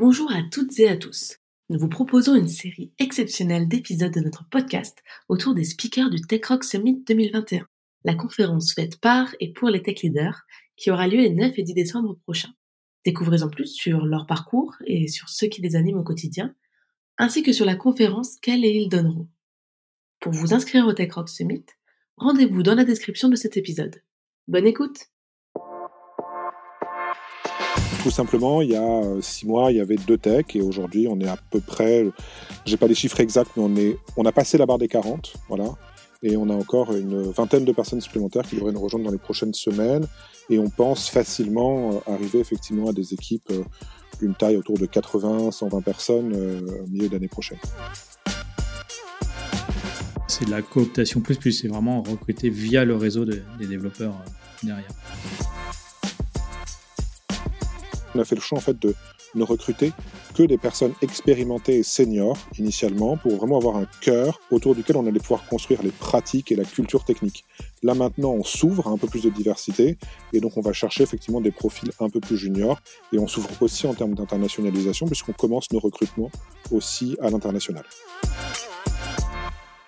Bonjour à toutes et à tous. Nous vous proposons une série exceptionnelle d'épisodes de notre podcast autour des speakers du Tech Rock Summit 2021, la conférence faite par et pour les tech leaders qui aura lieu les 9 et 10 décembre prochains. Découvrez en plus sur leur parcours et sur ceux qui les animent au quotidien, ainsi que sur la conférence qu'elles et ils donneront. Pour vous inscrire au Tech Rock Summit, rendez-vous dans la description de cet épisode. Bonne écoute tout simplement, il y a euh, six mois, il y avait deux techs et aujourd'hui, on est à peu près, j'ai pas les chiffres exacts, mais on, est, on a passé la barre des 40, voilà. Et on a encore une vingtaine de personnes supplémentaires qui devraient nous rejoindre dans les prochaines semaines. Et on pense facilement euh, arriver effectivement à des équipes euh, d'une taille autour de 80, 120 personnes au milieu d'année prochaine. C'est de la cooptation plus plus, c'est vraiment recruter via le réseau des développeurs derrière on a fait le choix en fait de ne recruter que des personnes expérimentées et seniors initialement pour vraiment avoir un cœur autour duquel on allait pouvoir construire les pratiques et la culture technique. Là maintenant, on s'ouvre à un peu plus de diversité et donc on va chercher effectivement des profils un peu plus juniors et on s'ouvre aussi en termes d'internationalisation puisqu'on commence nos recrutements aussi à l'international.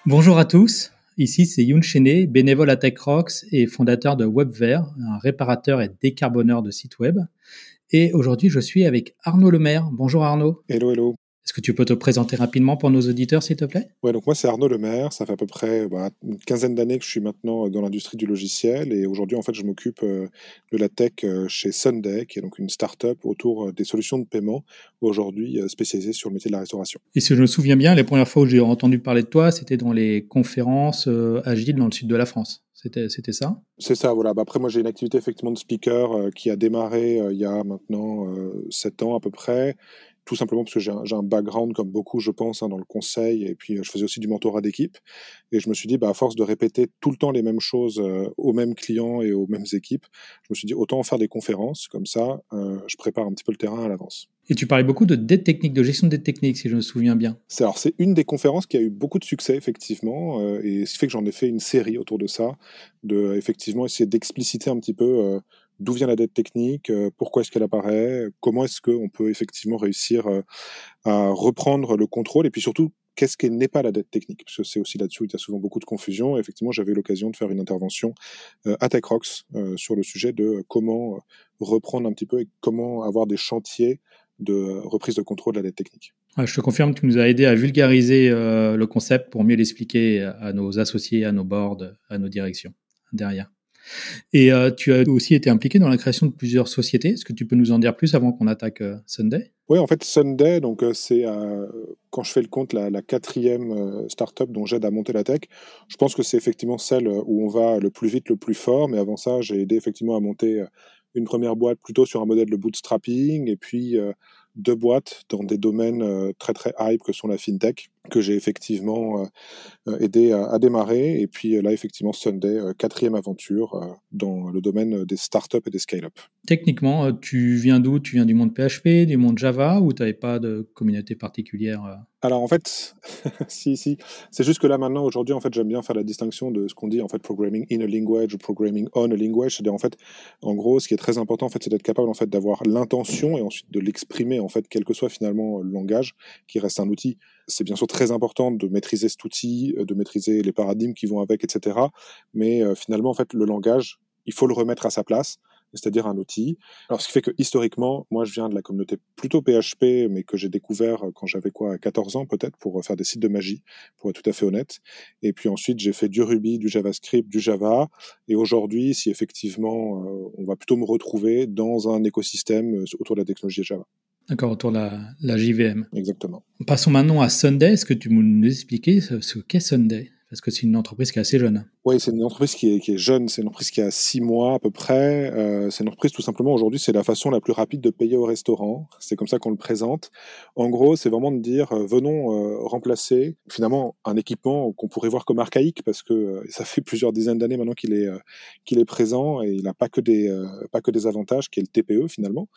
Bonjour à tous. Ici, c'est Youn Chené, bénévole à TechRox et fondateur de WebVer, un réparateur et décarboneur de sites web. Et aujourd'hui, je suis avec Arnaud Lemaire. Bonjour Arnaud. Hello, hello. Est-ce que tu peux te présenter rapidement pour nos auditeurs, s'il te plaît? Ouais, donc moi c'est Arnaud Lemaire. Ça fait à peu près bah, une quinzaine d'années que je suis maintenant dans l'industrie du logiciel et aujourd'hui en fait je m'occupe euh, de la tech euh, chez Sunday, qui est donc une start-up autour euh, des solutions de paiement aujourd'hui spécialisée sur le métier de la restauration. Et si je me souviens bien, les premières fois où j'ai entendu parler de toi, c'était dans les conférences agiles dans le sud de la France. C'était, ça? C'est ça, voilà. Bah, après, moi, j'ai une activité effectivement de speaker qui a démarré il y a maintenant sept ans à peu près tout simplement parce que j'ai un, background comme beaucoup, je pense, hein, dans le conseil, et puis euh, je faisais aussi du mentorat d'équipe. Et je me suis dit, bah, à force de répéter tout le temps les mêmes choses euh, aux mêmes clients et aux mêmes équipes, je me suis dit, autant en faire des conférences, comme ça, euh, je prépare un petit peu le terrain à l'avance. Et tu parlais beaucoup de dette technique, de gestion de dette technique, si je me souviens bien. C'est, alors, c'est une des conférences qui a eu beaucoup de succès, effectivement, et ce qui fait que j'en ai fait une série autour de ça, de effectivement essayer d'expliciter un petit peu d'où vient la dette technique, euh, pourquoi est-ce qu'elle apparaît, comment est-ce qu'on peut effectivement réussir euh, à reprendre le contrôle, et puis surtout, qu'est-ce qui n'est pas la dette technique? Parce que c'est aussi là-dessus, il y a souvent beaucoup de confusion. effectivement, j'avais l'occasion de faire une intervention euh, à TechRox sur le sujet de comment reprendre un petit peu et comment avoir des chantiers de reprise de contrôle de la dette technique. je te confirme, tu nous as aidé à vulgariser le concept pour mieux l'expliquer à nos associés, à nos boards, à nos directions derrière. Et euh, tu as aussi été impliqué dans la création de plusieurs sociétés. Est-ce que tu peux nous en dire plus avant qu'on attaque euh, Sunday? Oui, en fait, Sunday, donc euh, c'est quand je fais le compte la, la quatrième startup dont j'aide à monter la tech. Je pense que c'est effectivement celle où on va le plus vite, le plus fort. Mais avant ça, j'ai aidé effectivement à monter une première boîte plutôt sur un modèle de bootstrapping et puis deux boîtes dans des domaines très très hype que sont la fintech, que j'ai effectivement euh, euh, aidé à, démarrer. Et puis là, effectivement, Sunday, quatrième aventure dans le domaine des startups et des scale-up. Techniquement, tu viens d'où? Tu viens du monde PHP, du monde Java, ou tu n'avais pas de communauté particulière alors en fait, si, si, c'est juste que là maintenant, aujourd'hui, en fait, j'aime bien faire la distinction de ce qu'on dit en fait programming in a language ou programming on a language. C'est-à-dire en fait, en gros, ce qui est très important en fait, c'est d'être capable en fait d'avoir l'intention et ensuite de l'exprimer en fait, quel que soit finalement le langage, qui reste un outil. C'est bien sûr très important de maîtriser cet outil, euh, de maîtriser les paradigmes qui vont avec, etc. Mais euh, finalement, en fait, le langage, il faut le remettre à sa place c'est-à-dire un outil. Alors, ce qui fait que historiquement, moi, je viens de la communauté plutôt PHP, mais que j'ai découvert quand j'avais quoi, 14 ans peut-être, pour faire des sites de magie, pour être tout à fait honnête. Et puis ensuite, j'ai fait du Ruby, du JavaScript, du Java. Et aujourd'hui, si effectivement, euh, on va plutôt me retrouver dans un écosystème euh, autour de la technologie Java. D'accord, autour de la, la, JVM. Exactement. Passons maintenant à Sunday. Est-ce que tu peux nous expliquer ce qu'est Sunday? Parce que c'est une entreprise qui est assez jeune. Oui, c'est une entreprise qui est, qui est jeune, c'est une entreprise qui a six mois à peu près. Euh, c'est une entreprise tout simplement aujourd'hui, c'est la façon la plus rapide de payer au restaurant. C'est comme ça qu'on le présente. En gros, c'est vraiment de dire euh, venons euh, remplacer finalement un équipement qu'on pourrait voir comme archaïque parce que ça fait plusieurs dizaines d'années maintenant qu'il est qu'il est présent et il n'a pas que des pas que des avantages, qui est le TPE finalement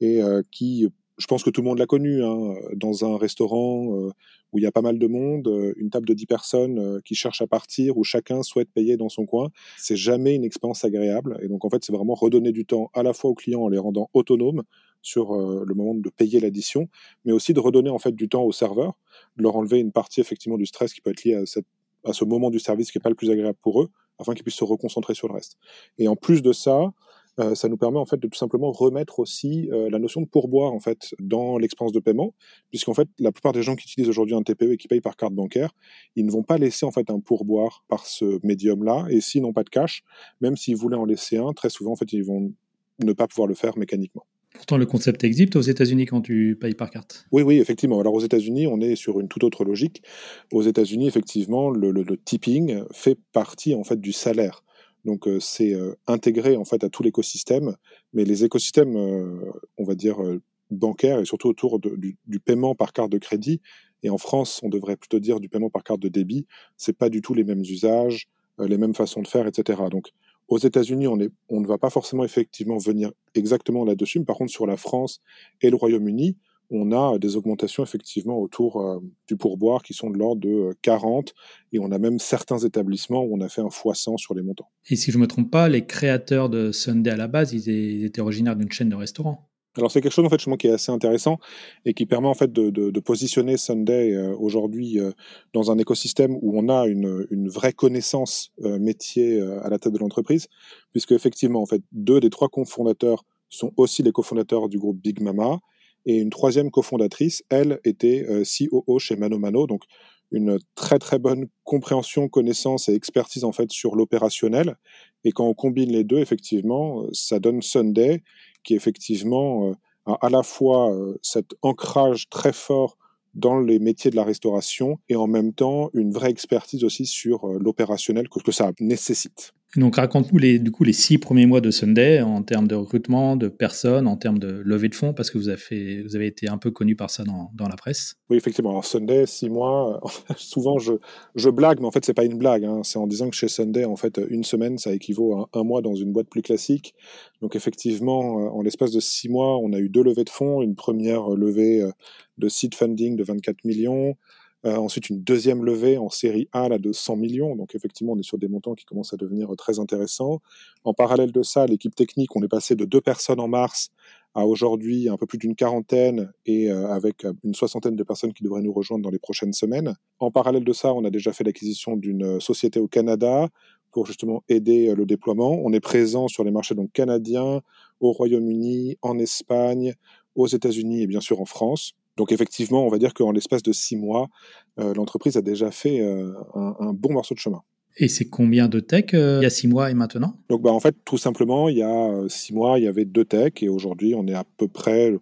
et qui je pense que tout le monde l'a connu, hein, dans un restaurant euh, où il y a pas mal de monde, euh, une table de 10 personnes euh, qui cherchent à partir, où chacun souhaite payer dans son coin, c'est jamais une expérience agréable. Et donc en fait, c'est vraiment redonner du temps à la fois aux clients en les rendant autonomes sur le moment de payer l'addition, mais aussi de redonner en fait du temps au serveur, de leur enlever une partie effectivement du stress qui peut être lié à, à ce moment du service qui n'est pas le plus agréable pour eux, afin qu'ils puissent se reconcentrer sur le reste. Et en plus de ça, euh, ça nous permet en fait de tout simplement remettre aussi euh, la notion de pourboire en fait dans l'expérience de paiement, puisqu'en fait la plupart des gens qui utilisent aujourd'hui un TPE et qui payent par carte bancaire, ils ne vont pas laisser en fait un pourboire par ce médium-là, et s'ils n'ont pas de cash, même s'ils voulaient en laisser un, très souvent en fait ils vont ne pas pouvoir le faire mécaniquement. Pourtant, le concept existe aux États-Unis quand tu payes par carte. Oui, oui, effectivement. Alors aux États-Unis, on est sur une toute autre logique. Aux États-Unis, effectivement, le, le, le, tipping fait partie en fait du salaire. Donc euh, c'est euh, intégré en fait à tout l'écosystème, mais les écosystèmes, euh, on va dire bancaires et surtout autour du, paiement par carte de crédit. Et en France, on devrait plutôt dire du paiement par carte de débit. C'est pas du tout les mêmes usages, les mêmes façons de faire, etc. Donc aux États-Unis, on, on ne va pas forcément effectivement venir exactement là-dessus. Mais par contre, sur la France et le Royaume-Uni, on a des augmentations effectivement autour euh, du pourboire qui sont de l'ordre de 40 euh, et on a même certains établissements où on a fait un fois 100 sur les montants. Et si je ne me trompe pas, les créateurs de Sunday à la base, ils étaient originaires d'une chaîne de restaurants. Alors c'est quelque chose en fait qui est assez intéressant et qui permet en fait de, positionner Sunday euh, aujourd'hui dans un écosystème où on a une, une vraie connaissance métier à la tête de l'entreprise, puisque effectivement en fait deux des trois cofondateurs sont aussi les cofondateurs du groupe Big Mama et une troisième cofondatrice, elle, était euh, COO chez Mano Mano, donc une très très bonne compréhension, connaissance et expertise en fait sur l'opérationnel. Et quand on combine les deux, effectivement, euh, ça donne Sunday, qui effectivement euh, a à la fois cet ancrage très fort dans les métiers de la restauration et en même temps une vraie expertise aussi sur l'opérationnel que, que ça nécessite. Donc raconte-nous les, du coup les six premiers mois de Sunday en termes de recrutement, de personnes, en termes de levée de fonds, parce que vous avez, été un peu connu par ça dans, dans la presse. Oui, effectivement. Alors Sunday, six mois, souvent je, je blague, mais en fait c'est pas une blague. Hein. C'est en disant que chez Sunday, en fait, une semaine, ça équivaut à un mois dans une boîte plus classique. Donc effectivement, euh, en l'espace de six mois, on a eu deux levées de fonds. Une première levée euh, de seed funding de 24 millions. Euh, ensuite, une deuxième levée en série A là, de 100 millions. Donc, effectivement, on est sur des montants qui commencent à devenir euh, très intéressants. En parallèle de ça, l'équipe technique, on est passé de deux personnes en mars à aujourd'hui un peu plus d'une quarantaine et euh, avec une soixantaine de personnes qui devraient nous rejoindre dans les prochaines semaines. En parallèle de ça, on a déjà fait l'acquisition d'une société au Canada pour justement aider le déploiement. On est présent sur les marchés donc canadiens, au Royaume-Uni, en Espagne, aux États-Unis et bien sûr en France. Donc effectivement, on va dire qu'en l'espace de six mois, euh, l'entreprise a déjà fait euh, un, bon morceau de chemin. Et c'est combien de tech euh, il y a six mois et maintenant? Donc bah, en fait, tout simplement, il y a six mois, il y avait deux tech et aujourd'hui, on est à peu près,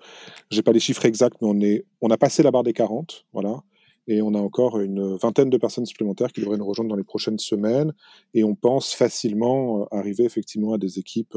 j'ai pas les chiffres exacts, mais on, est, on a passé la barre des 40, voilà. Et on a encore une vingtaine de personnes supplémentaires qui devraient nous rejoindre dans les prochaines semaines. Et on pense facilement arriver effectivement à des équipes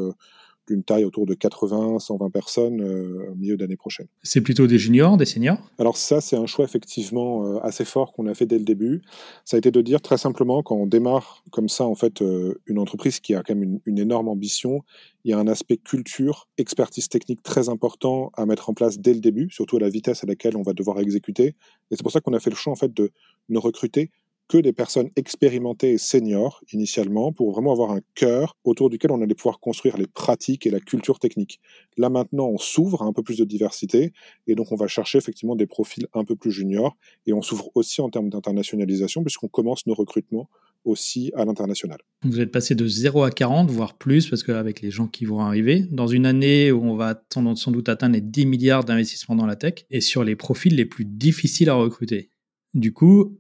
d'une taille autour de 80, 120 personnes euh, au milieu d'année prochaine. C'est plutôt des juniors, des seniors? Alors ça, c'est un choix effectivement euh, assez fort qu'on a fait dès le début. Ça a été de dire très simplement, quand on démarre comme ça, en fait, euh, une entreprise qui a quand même une, une, énorme ambition, il y a un aspect culture, expertise technique très important à mettre en place dès le début, surtout à la vitesse à laquelle on va devoir exécuter. Et c'est pour ça qu'on a fait le choix en fait de ne recruter que des personnes expérimentées et seniors initialement pour vraiment avoir un cœur autour duquel on allait pouvoir construire les pratiques et la culture technique. Là maintenant, on s'ouvre à un peu plus de diversité et donc on va chercher effectivement des profils un peu plus juniors et on s'ouvre aussi en termes d'internationalisation puisqu'on commence nos recrutements aussi à l'international. Vous êtes passé de 0 à 40, voire plus, parce qu'avec les gens qui vont arriver, dans une année où on va sans doute atteindre les 10 milliards d'investissements dans la tech, et sur les profils les plus difficiles à recruter. Du coup,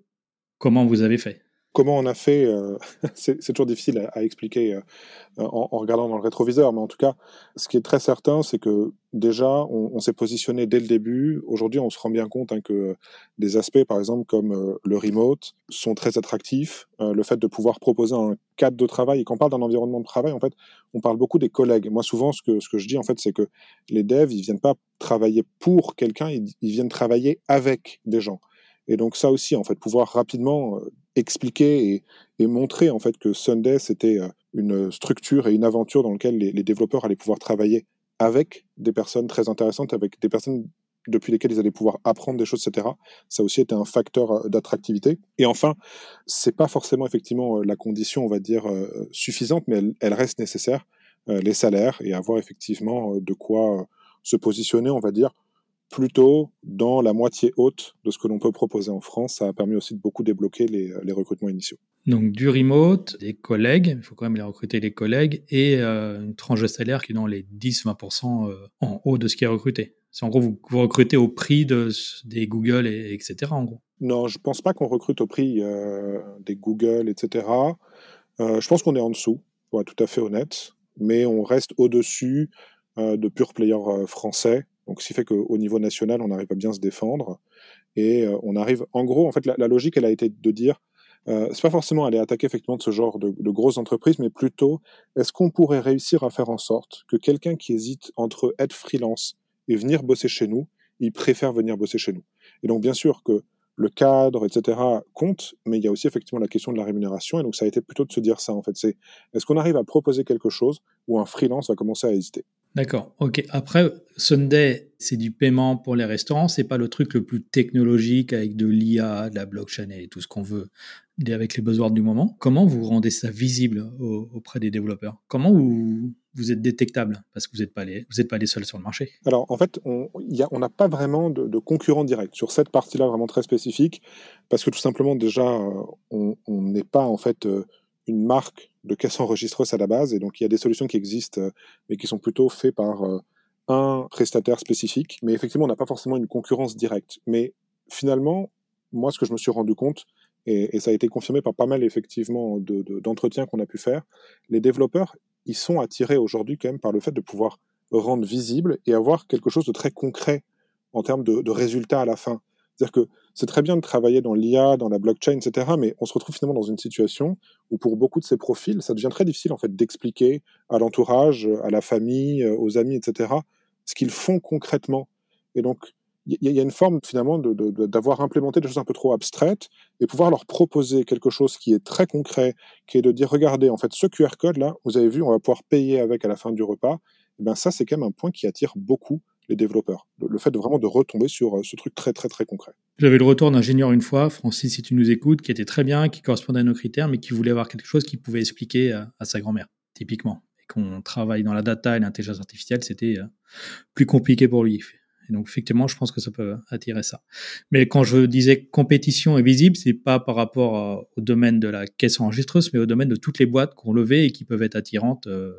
Comment vous avez fait? Comment on a fait euh, C'est toujours difficile à, expliquer euh, en, regardant dans le rétroviseur, mais en tout cas, ce qui est très certain, c'est que déjà, on, s'est positionné dès le début. Aujourd'hui, on se rend bien compte hein, que des aspects, par exemple, comme euh, le remote, sont très attractifs. le fait de pouvoir proposer un cadre de travail, et quand on parle d'un environnement de travail, en fait, on parle beaucoup des collègues. Moi, souvent, ce que, je dis, en fait, c'est que les devs, ils viennent pas travailler pour quelqu'un, ils viennent travailler avec des gens. Et donc ça aussi, en fait, pouvoir rapidement euh, expliquer et, montrer en fait que Sunday c'était euh, une structure et une aventure dans laquelle les, développeurs allaient pouvoir travailler avec des personnes très intéressantes, avec des personnes depuis lesquelles ils allaient pouvoir apprendre des choses, etc. Ça aussi était un facteur euh, d'attractivité. Et enfin, c'est pas forcément effectivement la condition, on va dire, suffisante, mais elle, elle reste nécessaire, les salaires et avoir effectivement de quoi se positionner, on va dire, plutôt dans la moitié haute de ce que l'on peut proposer en France. Ça a permis aussi de beaucoup débloquer les, les recrutements initiaux. Donc du remote, des collègues, il faut quand même les recruter les collègues, et euh, une tranche de salaire qui est dans les 10-20% euh, en haut de ce qui est recruté. C'est en gros, vous, vous, recrutez au prix de, des Google, et, etc. en gros. Non, je pense pas qu'on recrute au prix euh, des Google, etc. Euh, je pense qu'on est en dessous, pour être tout à fait honnête, mais on reste au-dessus euh, de pure players français. Donc, ce qui fait qu'au niveau national, on arrive à bien se défendre. Et on arrive, en gros, en fait, la, la logique, elle a été de dire, euh, c'est pas forcément aller attaquer effectivement de ce genre de, de grosses entreprises, mais plutôt est-ce qu'on pourrait réussir à faire en sorte que quelqu'un qui hésite entre être freelance et venir bosser chez nous, il préfère venir bosser chez nous? Et donc bien sûr que le cadre, etc., compte, mais il y a aussi effectivement la question de la rémunération. Et donc ça a été plutôt de se dire ça en fait. C'est est-ce qu'on arrive à proposer quelque chose où un freelance va commencer à hésiter? D'accord. Ok. Après, Sunday, c'est du paiement pour les restaurants. C'est pas le truc le plus technologique avec de l'IA, de la blockchain et tout ce qu'on veut avec les buzzwords du moment. Comment vous rendez ça visible auprès des développeurs? Comment vous, êtes détectable? Parce que vous n'êtes pas, les, pas les seuls sur le marché. Alors, en fait, on n'a pas vraiment de, concurrent direct sur cette partie-là vraiment très spécifique, parce que tout simplement, déjà, on n'est pas, en fait, euh, une marque de caisse enregistreuse à la base, et donc il y a des solutions qui existent, euh, mais qui sont plutôt faites par euh, un prestataire spécifique. Mais effectivement, on n'a pas forcément une concurrence directe. Mais finalement, moi, ce que je me suis rendu compte, et, ça a été confirmé par pas mal effectivement d'entretiens de, qu'on a pu faire, les développeurs, ils sont attirés aujourd'hui quand même par le fait de pouvoir rendre visible et avoir quelque chose de très concret en termes de, de résultats à la fin. C'est-à-dire que c'est très bien de travailler dans l'IA, dans la blockchain, etc., mais on se retrouve finalement dans une situation où pour beaucoup de ces profils, ça devient très difficile en fait d'expliquer à l'entourage, à la famille, aux amis, etc., ce qu'ils font concrètement. Et donc, il y, a une forme finalement d'avoir de, implémenté des choses un peu trop abstraites et pouvoir leur proposer quelque chose qui est très concret, qui est de dire regardez en fait ce QR code là, vous avez vu, on va pouvoir payer avec à la fin du repas. Et ben ça c'est quand même un point qui attire beaucoup les développeurs. Le, fait de vraiment de retomber sur euh, ce truc très très très concret. J'avais le retour d'ingénieur une fois, Francis, si tu nous écoutes, qui était très bien, qui correspondait à nos critères, mais qui voulait avoir quelque chose qui pouvait expliquer à, à sa grand-mère, typiquement. Et qu'on travaille dans la data et l'intelligence artificielle, c'était euh, plus compliqué pour lui. Et donc, effectivement, je pense que ça peut attirer ça. Mais quand je disais compétition est visible, c'est pas par rapport euh, au domaine de la caisse enregistreuse, mais au domaine de toutes les boîtes qu'on levait et qui peuvent être attirantes euh,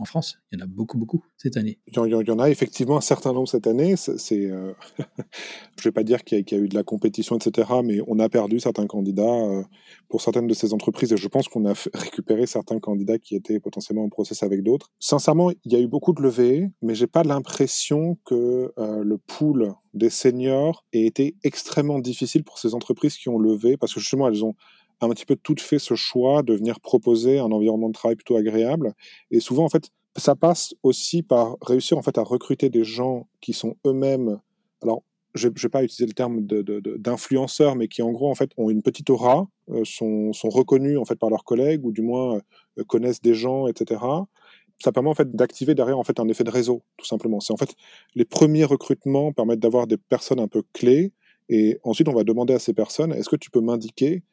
en France. Il y en a beaucoup, beaucoup cette année. Il y en a effectivement un certain nombre cette année. C'est, euh... je vais pas dire qu'il y, y, a eu de la compétition, etc., mais on a perdu certains candidats euh, pour certaines de ces entreprises et je pense qu'on a récupéré certains candidats qui étaient potentiellement en process avec d'autres. Sincèrement, il y a eu beaucoup de levées, mais j'ai pas l'impression que euh, le pool des seniors ait été extrêmement difficile pour ces entreprises qui ont levé parce que justement elles ont un petit peu toutes fait ce choix de venir proposer un environnement de travail plutôt agréable. Et souvent, en fait, ça passe aussi par réussir en fait à recruter des gens qui sont eux-mêmes, alors je ne vais pas utiliser le terme d'influenceurs, mais qui en gros en fait ont une petite aura, euh, sont, sont, reconnus en fait par leurs collègues ou du moins euh, connaissent des gens, etc. Ça permet en fait d'activer derrière en fait un effet de réseau, tout simplement. C'est en fait les premiers recrutements permettent d'avoir des personnes un peu clés et ensuite on va demander à ces personnes est-ce que tu peux m'indiquer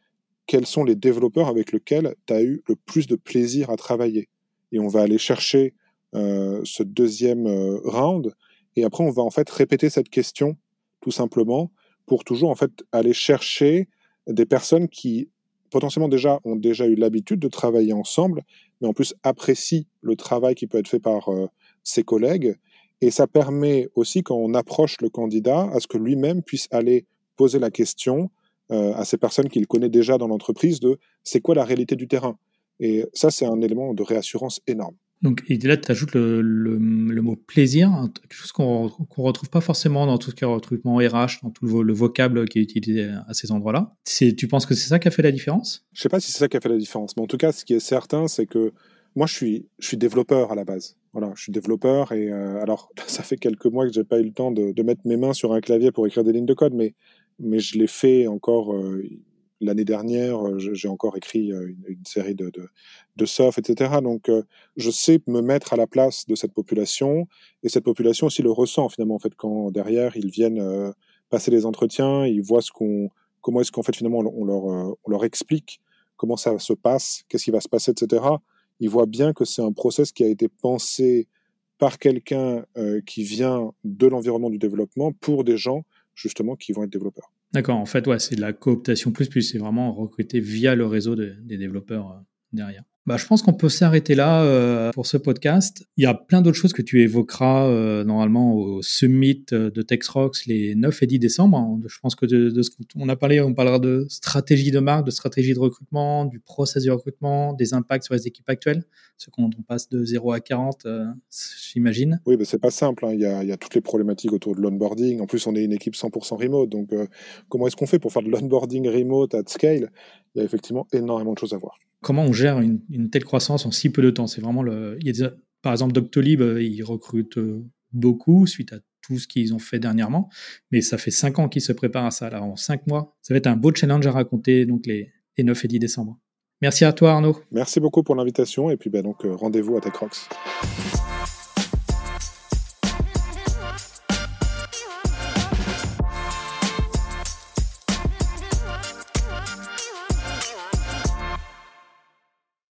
quels sont les développeurs avec lesquels tu as eu le plus de plaisir à travailler. Et on va aller chercher euh, ce deuxième euh, round. Et après, on va en fait répéter cette question, tout simplement, pour toujours en fait aller chercher des personnes qui potentiellement déjà ont déjà eu l'habitude de travailler ensemble, mais en plus apprécient le travail qui peut être fait par euh, ses collègues. Et ça permet aussi, quand on approche le candidat, à ce que lui-même puisse aller poser la question euh, à ces personnes qu'il connaît déjà dans l'entreprise de c'est quoi la réalité du terrain. Et ça, c'est un élément de réassurance énorme. Donc, et là, tu ajoutes le, le, le, mot plaisir, quelque chose qu'on ne retrouve pas forcément dans tout ce qui est recrutement RH, dans tout le, le vocable qui est utilisé à ces endroits-là. Tu penses que c'est ça qui a fait la différence? Je sais pas si c'est ça qui a fait la différence, mais en tout cas, ce qui est certain, c'est que moi, je suis, je suis développeur à la base. Voilà, je suis développeur et euh, alors, ça fait quelques mois que j'ai pas eu le temps de, de, mettre mes mains sur un clavier pour écrire des lignes de code, mais mais je l'ai fait encore euh, l'année dernière. Euh, j'ai encore écrit euh, une, série de, de, de etc. Donc, je sais me mettre à la place de cette population, et cette population aussi le ressent finalement en fait quand derrière ils viennent passer les entretiens, ils voient comment est-ce qu'en fait finalement on leur, on leur explique comment ça se passe, qu'est-ce qui va se passer, etc. Ils voient bien que c'est un process qui a été pensé par quelqu'un qui vient de l'environnement du développement pour des gens justement qui vont être développeurs. D'accord, en fait, ouais, c'est de la cooptation plus plus, c'est vraiment recruter via le réseau des développeurs euh, derrière. Bah, je pense qu'on peut s'arrêter là euh, pour ce podcast. Il y a plein d'autres choses que tu évoqueras euh, normalement au summit de TexRox les 9 et 10 décembre. Je pense que de, ce qu'on a parlé, on parlera de stratégie de marque, de stratégie de recrutement, du process de recrutement, des impacts sur les équipes actuelles, ce qu'on on passe de 0 à 40, euh, j'imagine. Oui, mais c'est pas simple. Hein. Il, y a, il, y a, toutes les problématiques autour de l'onboarding. En plus, on est une équipe 100% remote. Donc, comment est-ce qu'on fait pour faire de l'onboarding remote at scale? Il y a effectivement énormément de choses à voir comment on gère une, telle croissance en si peu de temps C'est vraiment le. Par exemple, Doctolib, euh, ils recrutent euh, beaucoup suite à tout ce qu'ils ont fait dernièrement, mais ça fait cinq ans qu'ils se préparent à ça. Alors en cinq mois, ça va être un beau challenge à raconter donc les, 9 et 10 décembre. Merci à toi Arnaud. Merci beaucoup pour l'invitation et puis ben donc euh, rendez-vous à TechRox.